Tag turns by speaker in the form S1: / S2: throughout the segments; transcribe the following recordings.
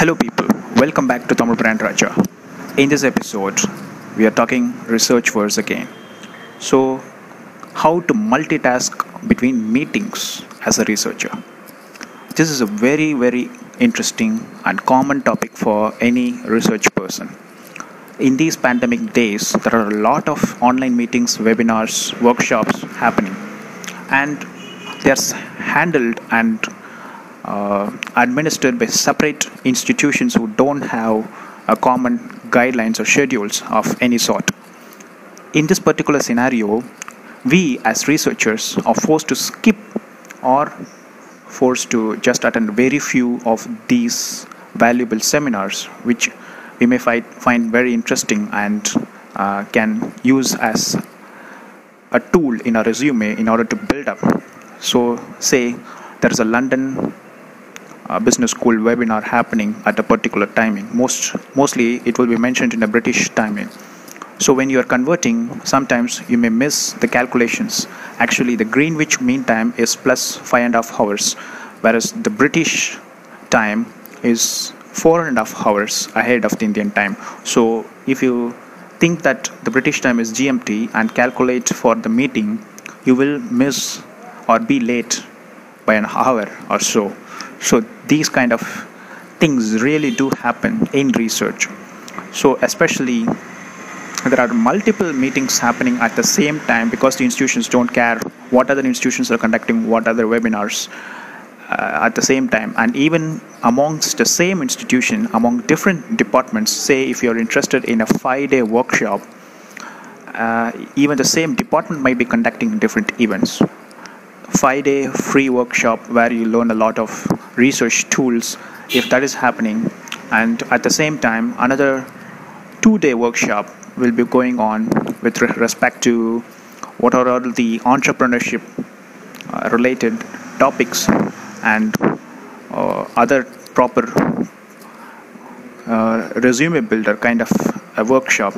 S1: Hello, people. Welcome back to Tamil Brand Raja. In this episode, we are talking research words again. So, how to multitask between meetings as a researcher. This is a very, very interesting and common topic for any research person. In these pandemic days, there are a lot of online meetings, webinars, workshops happening, and they're handled and uh, administered by separate institutions who don't have common guidelines or schedules of any sort. In this particular scenario, we as researchers are forced to skip or forced to just attend very few of these valuable seminars, which we may find, find very interesting and uh, can use as a tool in our resume in order to build up. So, say there is a London uh, business school webinar happening at a particular timing. Most mostly it will be mentioned in a British timing. So when you are converting, sometimes you may miss the calculations. Actually, the Greenwich Mean Time is plus five and a half hours, whereas the British time is four and a half hours ahead of the Indian time. So if you think that the British time is GMT and calculate for the meeting, you will miss or be late by an hour or so. So these kind of things really do happen in research. So especially there are multiple meetings happening at the same time because the institutions don't care what other institutions are conducting what other webinars uh, at the same time and even amongst the same institution among different departments say if you're interested in a five day workshop uh, even the same department might be conducting different events five day free workshop where you learn a lot of research tools if that is happening. And at the same time another two day workshop will be going on with respect to what are all the entrepreneurship uh, related topics and uh, other proper uh, resume builder kind of a workshop.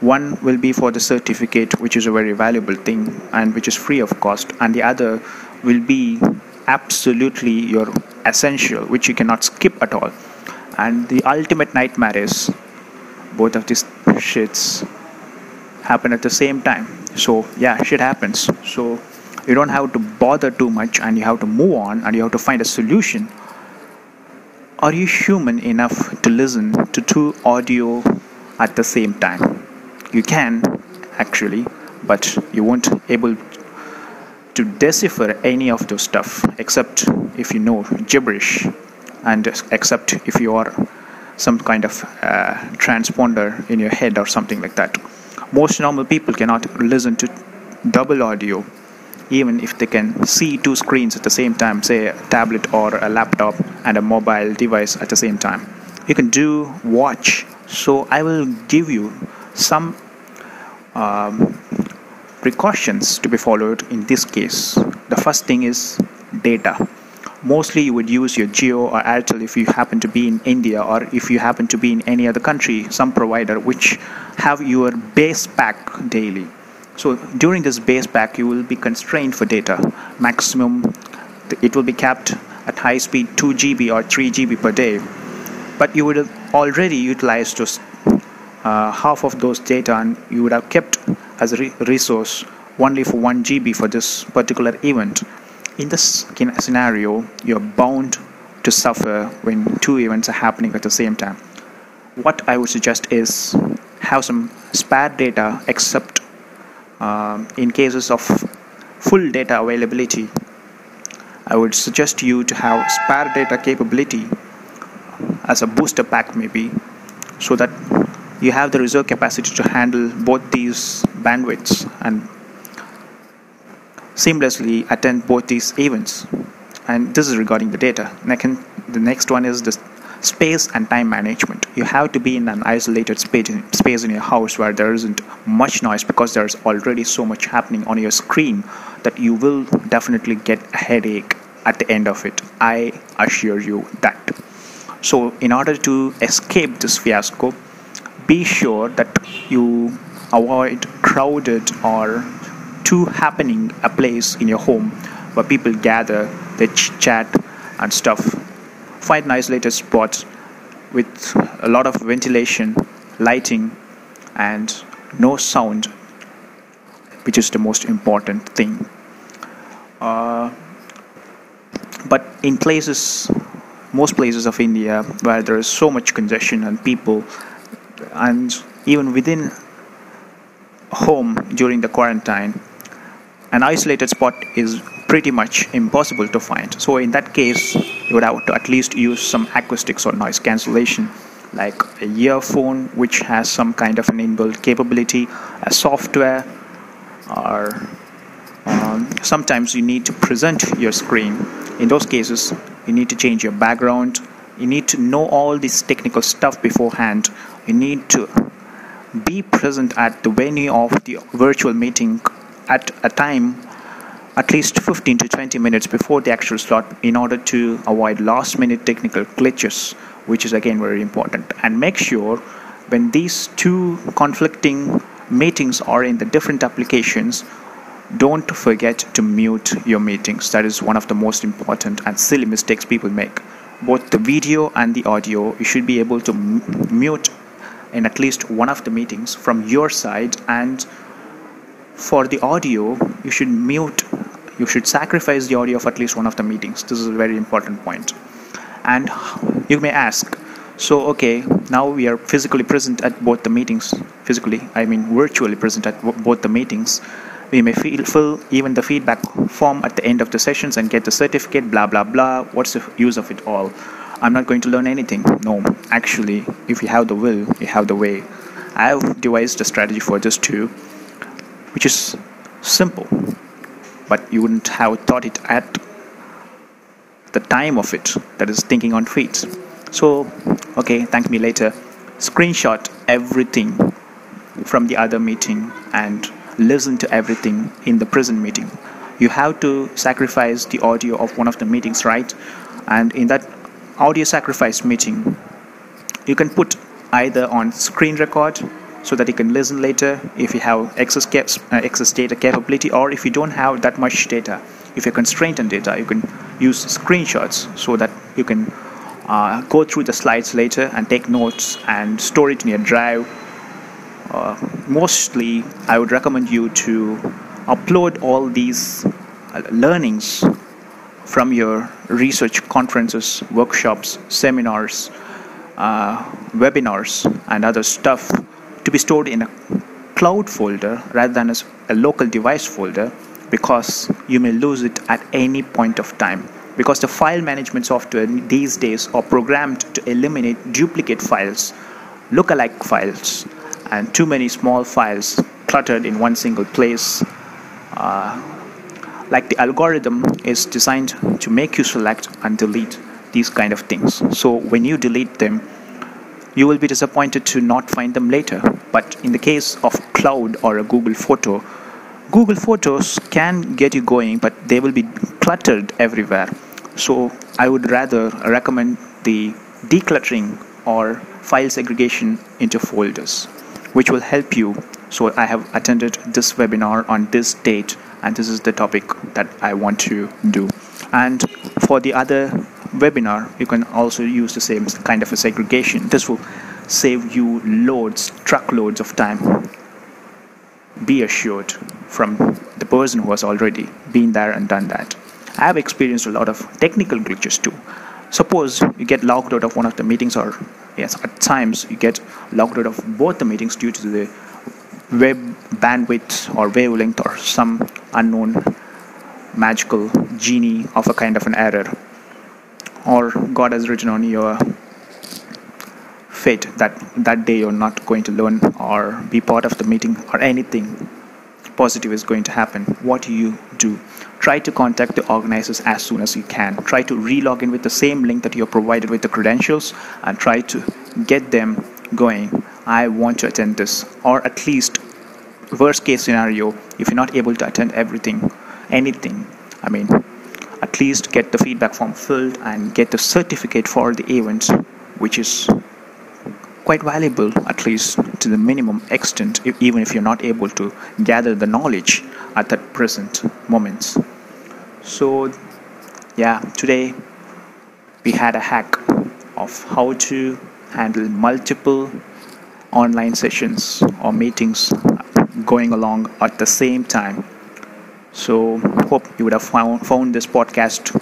S1: One will be for the certificate which is a very valuable thing and which is free of cost. And the other will be absolutely your essential which you cannot skip at all. And the ultimate nightmare is both of these shits happen at the same time. So yeah shit happens. So you don't have to bother too much and you have to move on and you have to find a solution. Are you human enough to listen to two audio at the same time? You can actually but you won't able to decipher any of those stuff except if you know gibberish and except if you are some kind of uh, transponder in your head or something like that. Most normal people cannot listen to double audio even if they can see two screens at the same time say a tablet or a laptop and a mobile device at the same time. You can do watch. So i will give you some um, precautions to be followed in this case. The first thing is data. Mostly you would use your Jio or Airtel if you happen to be in India or if you happen to be in any other country, some provider which have your base pack daily. So during this base pack, you will be constrained for data. Maximum, it will be capped at high speed 2 GB or 3 GB per day. But you would have already utilized just uh, half of those data and you would have kept as a re- resource only for 1 GB for this particular event. In this scenario, you're bound to suffer when two events are happening at the same time. What I would suggest is have some spare data except um, in cases of full data availability. I would suggest you to have spare data capability as a booster pack maybe so that you have the reserve capacity to handle both these bandwidths and seamlessly attend both these events and this is regarding the data the next one is the space and time management. You have to be in an isolated space, space in your house where there isn't much noise because there's already so much happening on your screen that you will definitely get a headache at the end of it. I assure you that. So, in order to escape this fiasco, be sure that you avoid crowded or too happening a place in your home where people gather, they chat and stuff. Find an isolated spot with a lot of ventilation, lighting, and no sound, which is the most important thing. Uh, but in places, most places of India where there is so much congestion and people, and even within home during the quarantine, an isolated spot is pretty much impossible to find. So in that case, you would have to at least use some acoustics or noise cancellation like a earphone which has some kind of an inbuilt capability, a software, or um, sometimes you need to present your screen. In those cases, you need to change your background. You need to know all this technical stuff beforehand. You need to be present at the venue of the virtual meeting at a time at least 15 to 20 minutes before the actual slot in order to avoid last minute technical glitches which is again very important. And make sure when these two conflicting meetings are in the different applications don't forget to mute your meetings. That is one of the most important and silly mistakes people make. Both the video and the audio you should be able to mute in at least one of the meetings from your side. And for the audio you should mute you should sacrifice the audio of at least one of the meetings. This is a very important point. And you may ask so okay now we are physically present at both the meetings physically i mean virtually present at both the meetings. We may feel, fill even the feedback form at the end of the sessions and get the certificate blah blah blah. What's the use of it all i'm not going to learn anything. No actually if you have the will you have the way. I have devised a strategy for this too which is simple but you wouldn't have thought it at the time of it that is thinking on feet. So okay thank me later. Screenshot everything from the other meeting and listen to everything in the present meeting. You have to sacrifice the audio of one of the meetings right? And in that audio sacrifice meeting. You can put either on screen record so that you can listen later if you have excess, uh, excess data capability or if you don't have that much data. If you're constrained on data you can use screenshots so that you can uh, go through the slides later and take notes and store it in your drive. Uh, mostly i would recommend you to upload all these uh, learnings from your research conferences workshops seminars uh, webinars and other stuff to be stored in a cloud folder rather than as a local device folder because you may lose it at any point of time. Because the file management software these days are programmed to eliminate duplicate files lookalike files and too many small files cluttered in one single place uh, like the algorithm is designed to make you select and delete these kind of things so when you delete them you will be disappointed to not find them later. But in the case of cloud or a Google photo, Google Photos can get you going, but they will be cluttered everywhere. So I would rather recommend the decluttering or file segregation into folders, which will help you. So I have attended this webinar on this date, and this is the topic that I want to do. And for the other webinar you can also use the same kind of a segregation. This will save you loads truckloads of time. Be assured from the person who has already been there and done that. I have experienced a lot of technical glitches too. Suppose you get logged out of one of the meetings or yes at times you get logged out of both the meetings due to the web bandwidth or wavelength or some unknown magical genie of a kind of an error or God has written on your fate that that day you're not going to learn or be part of the meeting or anything positive is going to happen. What do you do? try to contact the organizers as soon as you can try to re-log in with the same link that you're provided with the credentials and try to get them going i want to attend this or at least worst case scenario if you're not able to attend everything anything i mean at least get the feedback form filled and get the certificate for the event which is quite valuable at least to the minimum extent if, even if you're not able to gather the knowledge at that present moment. So yeah today we had a hack of how to handle multiple online sessions or meetings going along at the same time. So hope you would have found, found this podcast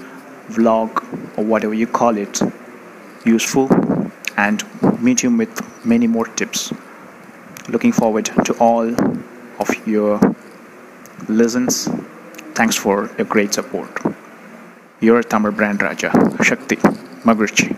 S1: vlog or whatever you call it useful and meet you with many more tips. Looking forward to all of your listens. Thanks for your great support. Your tamil brand raja shakti magrichi